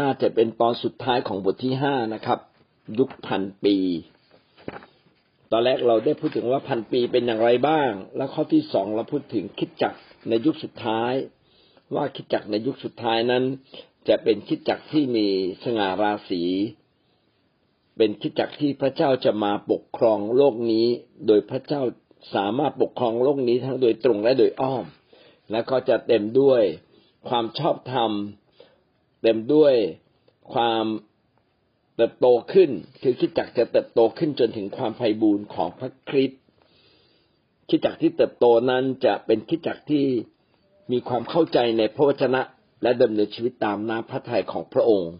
น่าจะเป็นตอนสุดท้ายของบทที่ห้านะครับ ยุคพันปี ตอนแรกเราได้พูดถึงว่าพันปีเป็นอย่างไรบ้าง แล้วข้อที่สองเราพูดถึงคิดจักในยุคสุดท้าย ว่าคิดจักในยุคสุดท้ายนั้น จะเป็นคิดจักที่มีสง่าราศีเป็นคิดจักที่พระเจ้าจะมาปกครองโลกนี้ โดยพระเจ้าสามารถปกครองโลกนี้ทั้งโดยตรงและโดยอ้อม และก็จะเต็มด้วยความชอบธรรม เต็มด้วยความเติบโตขึ้น คือคิดจักจะเติบโตขึ้นจนถึงความไพ่บูรณ์ของพระคริสต์คิดจักที่เติบโตนั้นจะเป็นคิดจักที่มีความเข้าใจในพระวจนะ และดำเนินชีวิตตามน้ำพระทัยของพระองค์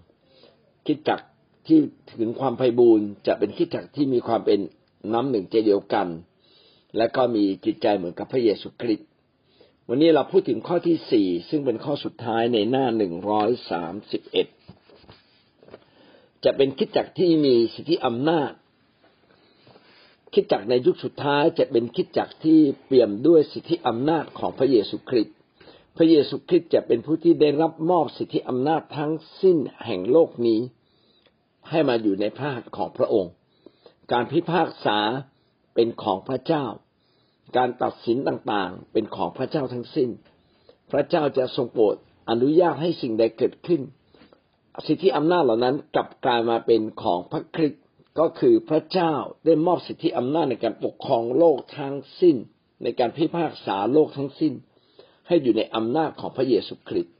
คิดจักที่ถึงความไพ่บูรณ์จะเป็นคิดจักที่มีความเป็นน้ำหนึ่งใจเดียวกัน และก็มีจิตใจเหมือนกับพระเยซูคริสต์ วันนี้เราพูดถึงข้อที่สี่ซึ่งเป็นข้อสุดท้ายในหน้าหนึ่งร้อยสามสิบเอ็ดจะเป็นคิดจักที่มีสิทธิอำนาจ คิดจักในยุคสุดท้ายจะเป็นคิดจักที่เปี่ยมด้วยสิทธิอำนาจของพระเยซูคริสต์พระเยซูคริสต์จะเป็นผู้ที่ได้รับมอบสิทธิอำนาจทั้งสิ้นแห่งโลกนี้ ให้มาอยู่ในพระหัตถ์ของพระองค์ การพิพากษาเป็นของพระเจ้า การตัดสินต่างๆ เป็นของพระเจ้าทั้งสิ้น พระเจ้าจะทรงโปรดอนุญาตให้สิ่งใดเกิดขึ้น สิทธิอำนาจเหล่านั้นกลับกลายมาเป็นของพระคริสต์ก็คือพระเจ้าได้มอบสิทธิอำนาจในการปกครองโลกทั้งสิ้น ในการพิพากษาโลกทั้งสิ้น ให้อยู่ในอำนาจของพระเยซูคริสต์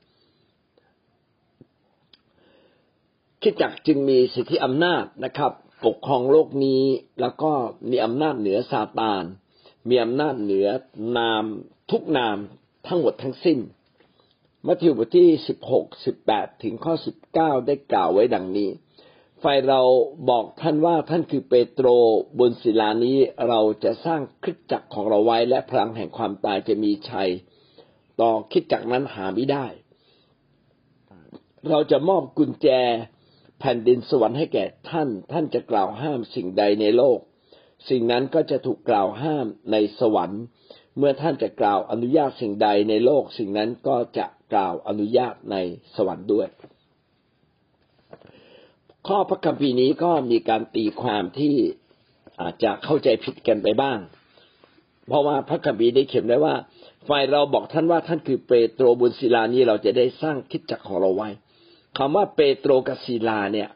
คิดจักจึงมีสิทธิอำนาจนะครับ ปกครองโลกนี้แล้วก็มีอำนาจเหนือซาตาน มีอำนาจเหนือนามทุกนามทั้งหมดทั้งสิ้น มัทธิวบทที่สิบหกสิบแปดถึงข้อสิบเก้าได้กล่าวไว้ดังนี้ฝ่ายเราบอกท่านว่าท่านคือเปโตรบนศิลานี้เราจะสร้างคริสจักรของเราไว้และพลังแห่งความตายจะมีชัย ต่อคริสจักรนั้นหาไม่ได้ เราจะมอบกุญแจแผ่นดินสวรรค์ให้แก่ท่าน ท่านจะกล่าวห้ามสิ่งใดในโลก สิ่งนั้นก็จะถูกกล่าวห้ามในสวรรค์ เมื่อท่านจะกล่าวอนุญาตสิ่งใดในโลกสิ่งนั้นก็จะกล่าวอนุญาตในสวรรค์ด้วย ข้อพระคัมภีร์นี้ก็มีการตีความที่อาจจะเข้าใจผิดกันไปบ้าง เพราะว่าพระคัมภีร์ได้เขียนไว้ว่า ฝ่ายเราบอกท่านว่าท่านคือเปโตรบุญศิลานี้เราจะได้สร้างคิดจักของเราไว้คำว่าเปโตรกับศิลาเนี่ย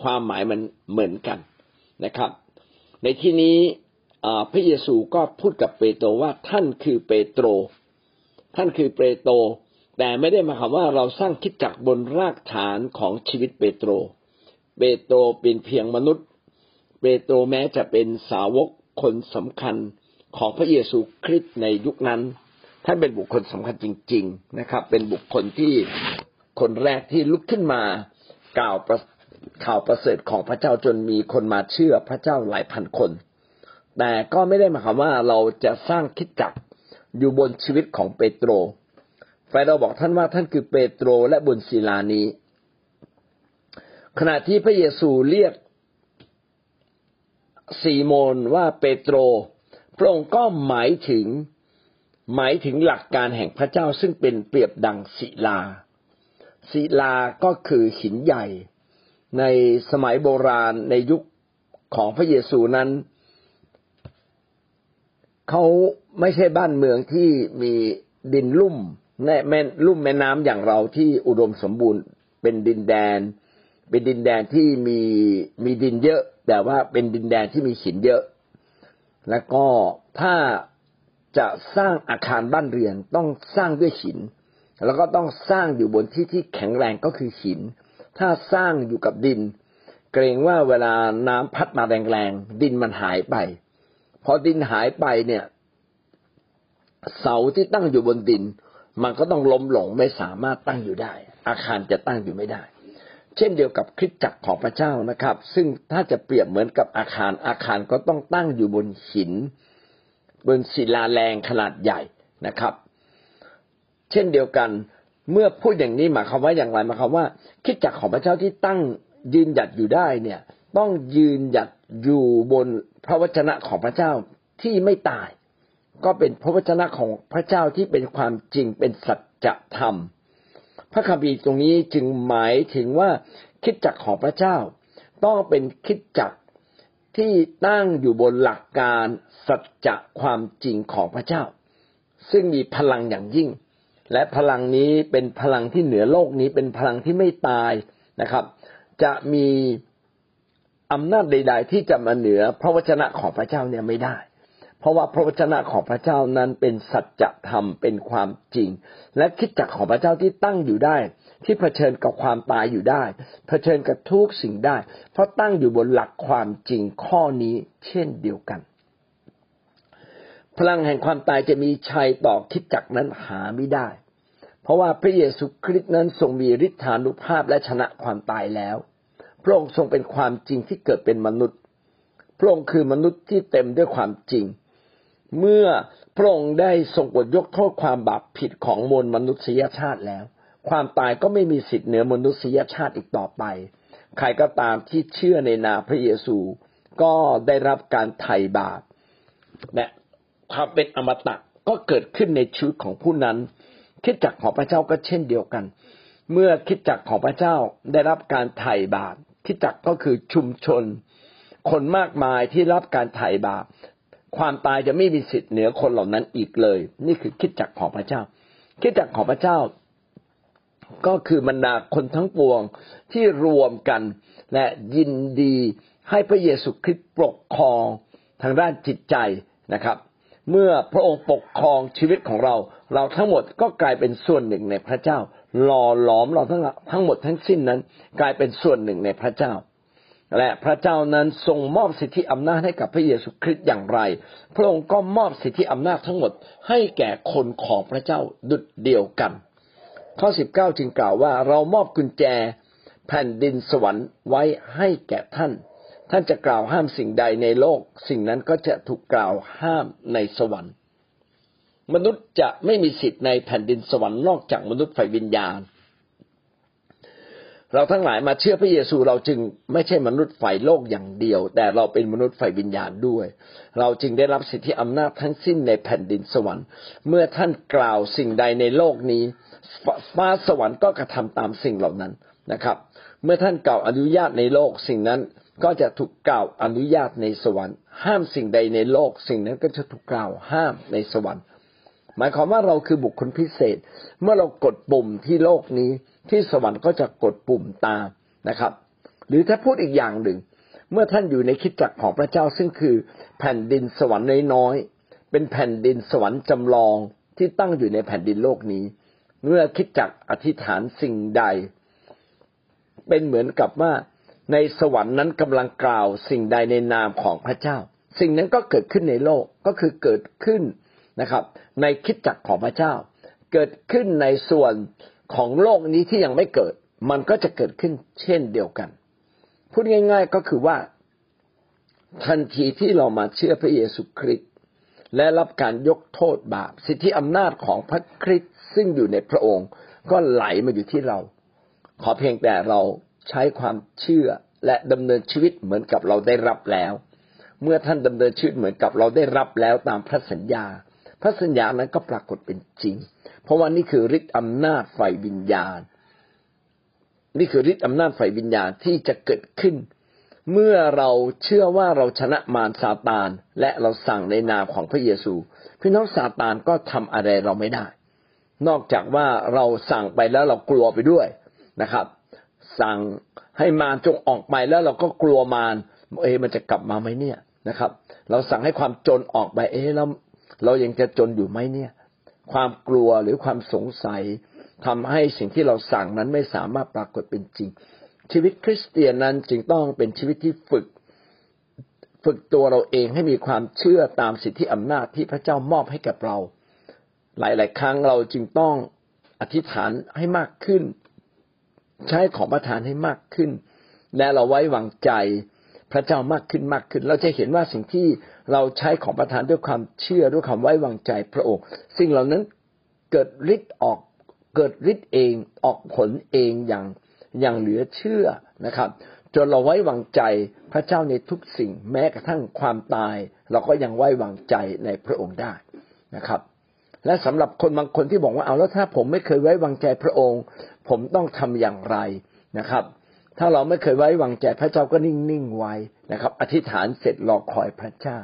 ความหมายมันเหมือนกันนะครับ ในที่นี้พระเยซูก็พูดกับเปโตรว่าท่านคือเปโตร ท่านคือเปโตร แต่ไม่ได้มาคำว่าเราสร้างคิดจักบนรากฐานของชีวิตเปโตร เปโตรเป็นเพียงมนุษย์ เปโตรแม้จะเป็นสาวกคนสำคัญของพระเยซูคริสต์ในยุคนั้น ท่านเป็นบุคคลสำคัญจริง ๆนะครับ เป็นบุคคลที่คนแรกที่ลุกขึ้นมากล่าวประ ข่าวประเสริฐของพระเจ้าจนมีคนมาเชื่อพระเจ้าหลายพันคน แต่ก็ไม่ได้หมายความว่าเราจะสร้างคิดจักอยู่บนชีวิตของเปโตรไฟเราบอกท่านว่าท่านคือเปโตรและบนศิลานี้ ขณะที่พระเยซูเรียกซีโมนว่าเปโตร พระองค์ก็หมายถึงหมายถึงหลักการแห่งพระเจ้าซึ่งเป็นเปรียบดังศิลาศิลาก็คือหินใหญ่ ในสมัยโบราณในยุคของพระเยซูนั้นเขาไม่ใช่บ้านเมืองที่มีดินลุ่มแม่แม่ลุ่มแม่น้ำอย่างเราที่อุดมสมบูรณ์ เป็นดินแดน เป็นดินแดนที่มีมีดินเยอะ แต่ว่าเป็นดินแดนที่มีหินเยอะ แล้วก็ถ้าจะสร้างอาคารบ้านเรือนต้องสร้างด้วยหิน แล้วก็ต้องสร้างอยู่บนที่ที่แข็งแรงก็คือหิน ถ้าสร้างอยู่กับดิน เกรงว่าเวลาน้ำพัดมาแรงๆดินมันหายไป พอดินหายไปเนี่ย เสาที่ตั้งอยู่บนดิน มันก็ต้องล้มหลงไม่สามารถตั้งอยู่ได้ อาคารจะตั้งอยู่ไม่ได้ เช่นเดียวกับคริสตจักรของพระเจ้านะครับ ซึ่งถ้าจะเปรียบเหมือนกับอาคารอาคารก็ต้องตั้งอยู่บนหิน บนศิลาแรงขนาดใหญ่นะครับ เช่นเดียวกัน เมื่อพูดอย่างนี้หมายความว่าอย่างไรหมายความว่าคิดจักของพระเจ้าที่ตั้งยืนหยัดอยู่ได้เนี่ย ต้องยืนหยัดอยู่บนพระวจนะของพระเจ้าที่ไม่ตาย ก็เป็นพระวจนะของพระเจ้าที่เป็นความจริงเป็นสัจธรรม พระคัมภีร์ตรงนี้จึงหมายถึงว่าคิดจักของพระเจ้า ต้องเป็นคิดจักที่ตั้งอยู่บนหลักการสัจจะความจริงของพระเจ้า ซึ่งมีพลังอย่างยิ่ง และพลังนี้เป็นพลังที่เหนือโลกนี้เป็นพลังที่ไม่ตายนะครับ จะมีอำนาจใด ๆ ที่จะมาเหนือพระวจนะของพระเจ้าเนี่ยไม่ได้ เพราะว่าพระวจนะของพระเจ้านั้นเป็นสัจธรรมเป็นความจริง และคิดจักของพระเจ้าที่ตั้งอยู่ได้ ที่เผชิญกับความตายอยู่ได้ เผชิญกับทุกสิ่งได้ เพราะตั้งอยู่บนหลักความจริงข้อนี้เช่นเดียวกัน พลังแห่งความตายจะมีชัยต่อคิดจักนั้นหาไม่ได้ เพราะว่าพระเยซูคริสต์นั้นทรงมีฤทธานุภาพและชนะความตายแล้ว พระองค์ทรงเป็นความจริงที่เกิดเป็นมนุษย์ พระองค์คือมนุษย์ที่เต็มด้วยความจริง เมื่อพระองค์ได้ทรงกดยกโทษความบาปผิดของมวลมนุษยชาติแล้ว ความตายก็ไม่มีสิทธิ์เหนือมนุษยชาติอีกต่อไป ใครก็ตามที่เชื่อในนามพระเยซู ก็ได้รับการไถ่บาปและ ความเป็นอมตะก็เกิดขึ้นในชีวิตของผู้นั้น คิดจักของพระเจ้าก็เช่นเดียวกัน เมื่อคิดจักของพระเจ้าได้รับการไถ่บาปคิดจักก็คือชุมชน คนมากมายที่รับการไถ่บาปความตายจะไม่มีสิทธิ์เหนือคนเหล่านั้นอีกเลย นี่คือคิดจักของพระเจ้า คิดจักของพระเจ้า ก็คือบรรดาคนทั้งปวงที่รวมกัน และยินดีให้พระเยซูคริสต์ปกครองทางด้านจิตใจนะครับ เมื่อพระองค์ปกครองชีวิตของเรา เราทั้งหมดก็กลายเป็นส่วนหนึ่งในพระเจ้า หล่อหลอมเราทั้งทั้งหมดทั้งสิ้นนั้น กลายเป็นส่วนหนึ่งในพระเจ้า และพระเจ้านั้นทรงมอบสิทธิอำนาจให้กับพระเยซูคริสต์อย่างไร พระองค์ก็มอบสิทธิอำนาจทั้งหมดให้แก่คนของพระเจ้าดุดเดียวกัน ข้อสิบเก้าจึงกล่าวว่าเรามอบกุญแจแผ่นดินสวรรค์ไว้ให้แก่ท่าน ท่านจะกล่าวห้ามสิ่งใดในโลก สิ่งนั้นก็จะถูกกล่าวห้ามในสวรรค์ มนุษย์จะไม่มีสิทธิ์ในแผ่นดินสวรรค์นอกจากมนุษย์ฝ่ายวิญญาณ เราทั้งหลายมาเชื่อพระเยซูเราจึงไม่ใช่มนุษย์ฝ่ายโลกอย่างเดียว แต่เราเป็นมนุษย์ฝ่ายวิญญาณด้วย เราจึงได้รับสิทธิอำนาจทั้งสิ้นในแผ่นดินสวรรค์ เมื่อท่านกล่าวสิ่งใดในโลกนี้ฟ้าสวรรค์ก็กระทำตามสิ่งเหล่านั้นนะครับ เมื่อท่านกล่าวอนุญาตในโลกสิ่งนั้น ก็จะถูกกล่าวอนุญาตในสวรรค์ ห้ามสิ่งใดในโลก สิ่งนั้นก็จะถูกกล่าวห้ามในสวรรค์ หมายความว่าเราคือบุคคลพิเศษ เมื่อเรากดปุ่มที่โลกนี้ ที่สวรรค์ก็จะกดปุ่มตามนะครับ หรือถ้าพูดอีกอย่างหนึ่ง เมื่อท่านอยู่ในคิดจักรของพระเจ้าซึ่งคือแผ่นดินสวรรค์น้อยๆเป็นแผ่นดินสวรรค์จำลองที่ตั้งอยู่ในแผ่นดินโลกนี้ เมื่อคิดจักอธิษฐานสิ่งใด เป็นเหมือนกับว่า ในสวรรค์นั้นกำลังกล่าวสิ่งใดในนามของพระเจ้า สิ่งนั้นก็เกิดขึ้นในโลกก็คือเกิดขึ้นนะครับ ในคิดจักของพระเจ้า เกิดขึ้นในส่วนของโลกนี้ที่ยังไม่เกิด มันก็จะเกิดขึ้นเช่นเดียวกัน พูดง่าย ๆก็คือว่า ทันทีที่เรามาเชื่อพระเยซูคริสต์และรับการยกโทษบาป สิทธิอำนาจของพระคริสต์ซึ่งอยู่ในพระองค์ ก็ไหลมาอยู่ที่เรา ขอเพียงแต่เรา ใช้ความเชื่อและดำเนินชีวิตเหมือนกับเราได้รับแล้ว เมื่อท่านดำเนินชีวิตเหมือนกับเราได้รับแล้วตามพระสัญญา พระสัญญานั้นก็ปรากฏเป็นจริง เพราะว่านี่คือฤทธิ์อำนาจฝ่ายวิญญาณ นี่คือฤทธิ์อำนาจฝ่ายวิญญาณที่จะเกิดขึ้น เมื่อเราเชื่อว่าเราชนะมารซาตาน และเราสั่งในนามของพระเยซู พี่น้องซาตานก็ทำอะไรเราไม่ได้ นอกจากว่าเราสั่งไปแล้วเรากลัวไปด้วยนะครับ สั่งให้มารจงออกไปแล้วเราก็กลัวมารเอ๊มันจะกลับมาไหมเนี่ยนะครับ เราสั่งให้ความจนออกไป เอ๊แล้วเรายังจะจนอยู่ไหมเนี่ย ความกลัวหรือความสงสัยทำให้สิ่งที่เราสั่งนั้นไม่สามารถปรากฏเป็นจริง ชีวิตคริสเตียนนั้นจึงต้องเป็นชีวิตที่ฝึก ฝึกตัวเราเองให้มีความเชื่อตามสิทธิอำนาจที่พระเจ้ามอบให้กับเรา หลาย ๆ ครั้งเราจึงต้องอธิษฐานให้มากขึ้น ใช้ของประทานให้มากขึ้น และเราไว้วางใจพระเจ้ามากขึ้นมากขึ้น เราจะเห็นว่าสิ่งที่เราใช้ของประทานด้วยความเชื่อด้วยความไว้วางใจพระองค์ สิ่งเหล่านั้นเกิดฤทธิ์ออกเกิดฤทธิ์เองออกผลเองอย่างอย่างเหลือเชื่อนะครับ จนเราไว้วางใจพระเจ้าในทุกสิ่งแม้กระทั่งความตาย เราก็ยังไว้วางใจในพระองค์ได้นะครับ และสำหรับคนบางคนที่บอกว่าเอาแล้วถ้าผมไม่เคยไว้วางใจพระองค์ ผมต้องทำอย่างไรนะครับ ถ้าเราไม่เคยไว้วางใจพระเจ้าก็นิ่งๆไว้นะครับ อธิษฐานเสร็จรอคอยพระเจ้า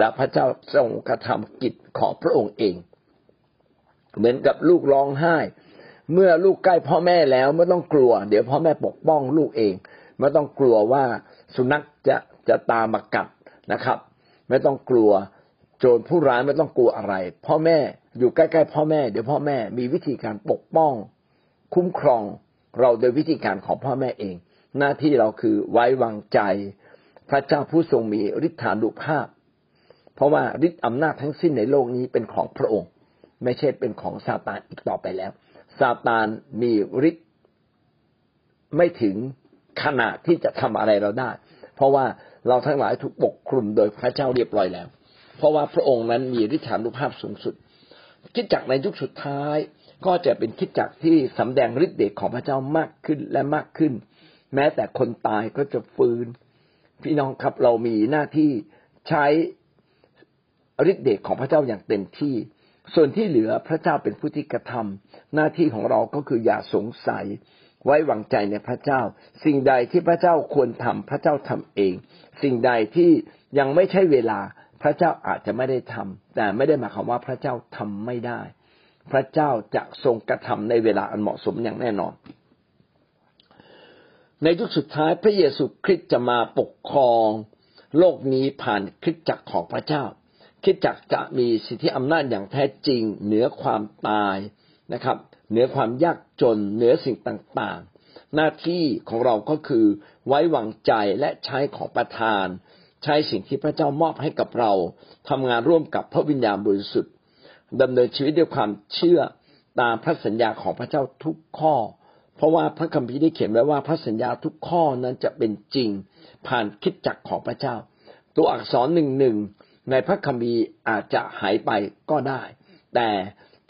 แล้วพระเจ้าทรงกระทำกิจของพระองค์เอง เหมือนกับลูกร้องไห้ เมื่อลูกใกล้พ่อแม่แล้วไม่ต้องกลัว เดี๋ยวพ่อแม่ปกป้องลูกเองไม่ต้องกลัวว่าสุนัขจะจะตามมากัดนะครับ ไม่ต้องกลัวโจรผู้ร้ายไม่ต้องกลัวอะไร พ่อแม่อยู่ใกล้ๆพ่อแม่ เดี๋ยวพ่อแม่มีวิธีการปกป้อง คุ้มครองเราโดยวิธีการของพ่อแม่เอง หน้าที่เราคือไว้วางใจ พระเจ้าผู้ทรงมีฤทธานุภาพ เพราะว่าฤทธิ์อำนาจทั้งสิ้นในโลกนี้เป็นของพระองค์ ไม่ใช่เป็นของซาตานอีกต่อไปแล้วซาตานมีฤทธิ์ไม่ถึงขนาดที่จะทำอะไรเราได้ เพราะว่าเราทั้งหลายถูกปกคลุมโดยพระเจ้าเรียบร้อยแล้ว เพราะว่าพระองค์นั้นมีฤทธานุภาพสูงสุดคิดจักในยุคสุดท้าย ก็จะเป็นคิดจักที่สำแดงฤทธิ์เดชของพระเจ้ามากขึ้นและมากขึ้น แม้แต่คนตายก็จะฟื้น พี่น้องครับเรามีหน้าที่ใช้ฤทธิ์เดชของพระเจ้าอย่างเต็มที่ ส่วนที่เหลือพระเจ้าเป็นผู้ที่กระทำหน้าที่ของเราก็คืออย่าสงสัยไว้วางใจในพระเจ้า สิ่งใดที่พระเจ้าควรทำพระเจ้าทำเอง สิ่งใดที่ยังไม่ใช่เวลาพระเจ้าอาจจะไม่ได้ทำแต่ไม่ได้หมายความว่าพระเจ้าทำไม่ได้ พระเจ้าจะทรงกระทำในเวลาอันเหมาะสมอย่างแน่นอน ในยุคสุดท้ายพระเยซูคริสต์จะมาปกครองโลกนี้ผ่านคริสตจักรของพระเจ้า คริสตจักรจะมีสิทธิอำนาจอย่างแท้จริง เหนือความตายนะครับ เหนือความยากจนเหนือสิ่งต่างๆ หน้าที่ของเราก็คือไว้วางใจและใช้ของประทาน ใช้สิ่งที่พระเจ้ามอบให้กับเราทำงานร่วมกับพระวิญญาณบริสุทธิ์ ดำเนินชีวิตด้วยความเชื่อตามพระสัญญาของพระเจ้าทุกข้อ เพราะว่าพระคัมภีร์ได้เขียนไว้ว่าพระสัญญาทุกข้อนั้นจะเป็นจริง ผ่านคิดจักของพระเจ้า ตัวอักษรหนึ่งหนึ่งในพระคัมภีร์อาจจะหายไปก็ได้ แต่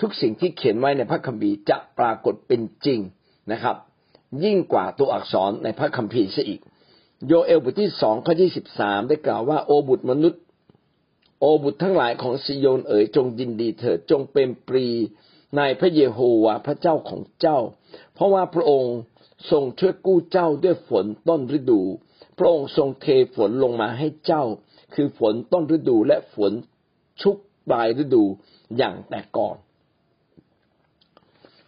ทุกสิ่งที่เขียนไว้ในพระคัมภีร์จะปรากฏเป็นจริงนะครับ ยิ่งกว่าตัวอักษรในพระคัมภีร์ซะอีก โยเอลบทที่สองข้อที่สิบสามได้กล่าวว่าโอบุตรมนุษย์ โอบุตรทั้งหลายของซิโยนเอ๋ยจงยินดีเถิดจงเป็นปรีในพระเยโฮวาพระเจ้าของเจ้า เพราะว่าพระองค์ทรงช่วยกู้เจ้าด้วยฝนต้นฤดู พระองค์ทรงเทฝนลงมาให้เจ้า คือฝนต้นฤดูและฝนชุกปลายฤดูอย่างแต่ก่อน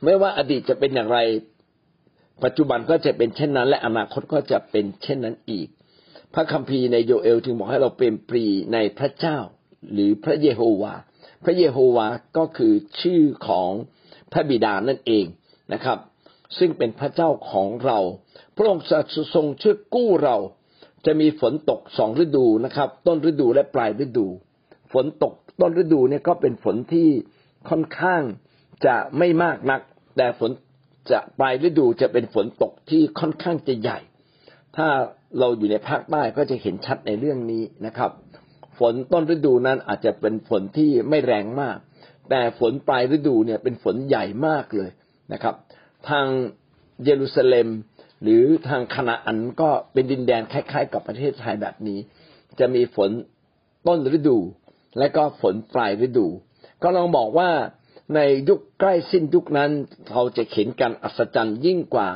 ไม่ว่าอดีตจะเป็นอย่างไร ปัจจุบันก็จะเป็นเช่นนั้น และอนาคตก็จะเป็นเช่นนั้นอีก พระคัมภีร์ในโยเอลจึงบอกให้เราเป็นปรีในพระเจ้า หรือพระเยโฮวา พระเยโฮวาก็คือชื่อของพระบิดานั่นเองนะครับ ซึ่งเป็นพระเจ้าของเรา พระองค์ทรงช่วยกู้เรา จะมีฝนตกสองฤดูนะครับ ต้นฤดูและปลายฤดู ฝนตกต้นฤดูเนี่ยก็เป็นฝนที่ค่อนข้างจะไม่มากนัก แต่ฝนจะปลายฤดูจะเป็นฝนตกที่ค่อนข้างจะใหญ่ ถ้าเราอยู่ในภาคใต้ก็จะเห็นชัดในเรื่องนี้นะครับ ฝนต้นฤดูนั้นอาจจะเป็นฝนที่ไม่แรงมาก แต่ฝนปลายฤดูเนี่ยเป็นฝนใหญ่มากเลยนะครับ ทางเยรูซาเล็ม หรือทางคณาอันก็เป็นดินแดนคล้าย ๆ กับประเทศไทยแบบนี้ จะมีฝนต้นฤดู และก็ฝนปลายฤดู ก็ลองบอกว่าในยุคใกล้สิ้นยุคนั้น เราจะเห็นการอัศจรรย์ยิ่งกว่า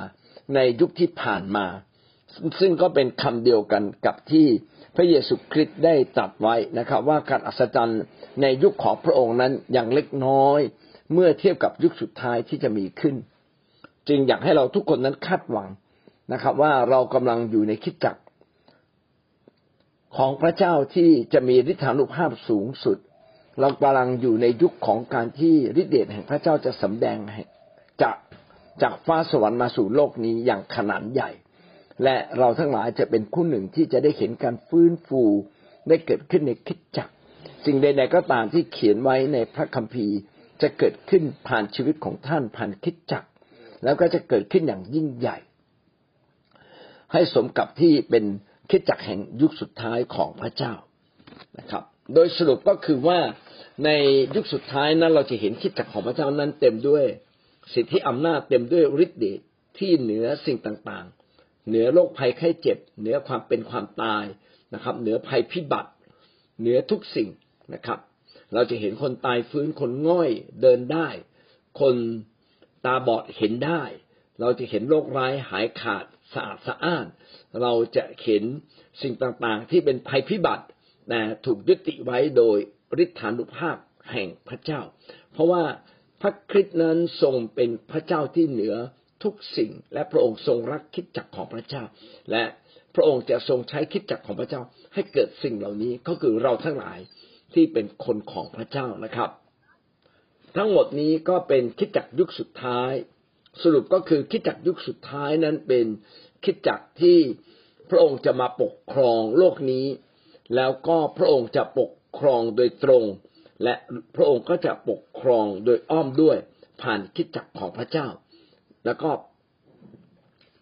ในยุคที่ผ่านมา ซึ่งก็เป็นคำเดียวกันกับที่ พระเยซูคริสต์ได้ตรัสไว้นะครับ ว่าการอัศจรรย์ในยุคของพระองค์นั้นอย่างเล็กน้อย เมื่อเทียบกับยุคสุดท้ายที่จะมีขึ้น จึงอยากให้เราทุกคนนั้นคาดหวังนะครับ ว่าเรากำลังอยู่ในคิดจักรของพระเจ้าที่จะมีฤทธานุภาพสูงสุด เรากำลังอยู่ในยุคของการที่ฤทธิเดชแห่งพระเจ้าจะสำแดงจากจากฟ้าสวรรค์มาสู่โลกนี้อย่างขนาดใหญ่ และเราทั้งหลายจะเป็นคู่หนึ่งที่จะได้เห็นการฟื้นฟูได้เกิดขึ้นในคิดจักสิ่งใดๆก็ตามที่เขียนไว้ในพระคัมภีร์ จะเกิดขึ้นผ่านชีวิตของท่านผ่านคิดจักแล้วก็จะเกิดขึ้นอย่างยิ่งใหญ่ ให้สมกับที่เป็นคิดจักแห่งยุคสุดท้ายของพระเจ้านะครับ โดยสรุปก็คือว่าในยุคสุดท้ายนั้นเราจะเห็นคิดจักของพระเจ้านั้นเต็มด้วย สิทธิอำนาจเต็มด้วยฤทธิ์เดชที่เหนือสิ่งต่าง เหนือโรคภัยไข้เจ็บ เหนือความเป็นความตายนะครับ เหนือภัยพิบัติ เหนือทุกสิ่งนะครับ เราจะเห็นคนตายฟื้นคนง่อยเดินได้ คนตาบอดเห็นได้ เราจะเห็นโรคร้ายหายขาดสะอาดสะอ้าน เราจะเห็นสิ่งต่างๆ ที่เป็นภัยพิบัติแต่ถูกยุติไว้โดยฤทธานุภาพแห่งพระเจ้า เพราะว่าพระคริสต์นั้นทรงเป็นพระเจ้าที่เหนือ ทุกสิ่ง และพระองค์ทรงรักคิดจักของพระเจ้า และพระองค์จะทรงใช้คิดจักของพระเจ้า ให้เกิดสิ่งเหล่านี้ก็คือเราทั้งหลายที่เป็นคนของพระเจ้านะครับ ทั้งหมดนี้ก็เป็นคิดจักยุคสุดท้าย สรุปก็คือคิดจักยุคสุดท้ายนั้นเป็นคิดจักที่พระองค์จะมาปกครองโลกนี้ แล้วก็พระองค์จะปกครองโดยตรง และพระองค์ก็จะปกครองโดยอ้อมด้วยผ่านคิดจักของพระเจ้า แล้วก็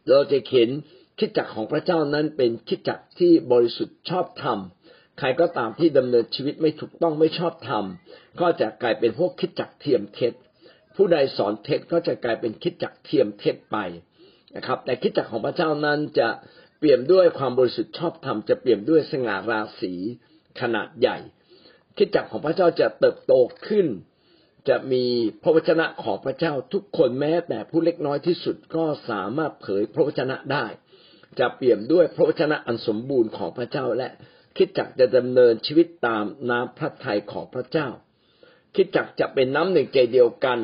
เราจะเห็นคิดจักของพระเจ้านั้นเป็นคิดจักที่บริสุทธิ์ชอบธรรม ใครก็ตามที่ดำเนินชีวิตไม่ถูกต้องไม่ชอบธรรม ก็จะกลายเป็นพวกคิดจักเทียมเท็จ ผู้ใดสอนเท็จก็จะกลายเป็นคิดจักเทียมเท็จไปนะครับ แต่คิดจักของพระเจ้านั้นจะเปี่ยมด้วยความบริสุทธิ์ชอบธรรมจะเปี่ยมด้วยสง่าราศีขนาดใหญ่ คิดจักของพระเจ้าจะเติบโตขึ้น จะมีพระวจนะของพระเจ้าทุกคนแม้แต่ผู้เล็กน้อยที่สุดก็สามารถเผยพระวจนะได้ จะเปี่ยมด้วยพระวจนะอันสมบูรณ์ของพระเจ้าและคิดจักจะดำเนินชีวิตตามน้ำพระทัยของพระเจ้า คิดจักจะเป็นน้ำหนึ่งใจเดียวกัน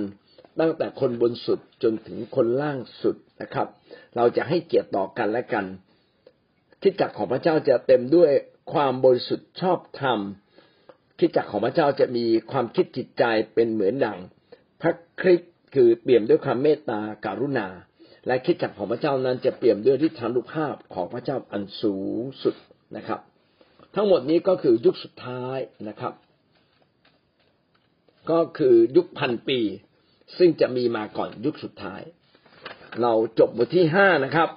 ตั้งแต่คนบนสุดจนถึงคนล่างสุดนะครับ เราจะให้เกียรติต่อกันและกัน คิดจักของพระเจ้าจะเต็มด้วยความบริสุทธิ์ชอบธรรม คิดจักของพระเจ้าจะมีความคิดจิตใจเป็นเหมือนดัง พระคริสต์คือเปี่ยมด้วยความเมตตาการุณา และคิดจักของพระเจ้านั้นจะเปี่ยมด้วยฤทธานุภาพของพระเจ้าอันสูงสุดนะครับ ทั้งหมดนี้ก็คือยุคสุดท้ายนะครับ ก็คือยุคพันปี ซึ่งจะมีมาก่อนยุคสุดท้าย เราจบบทที่ห้านะครับ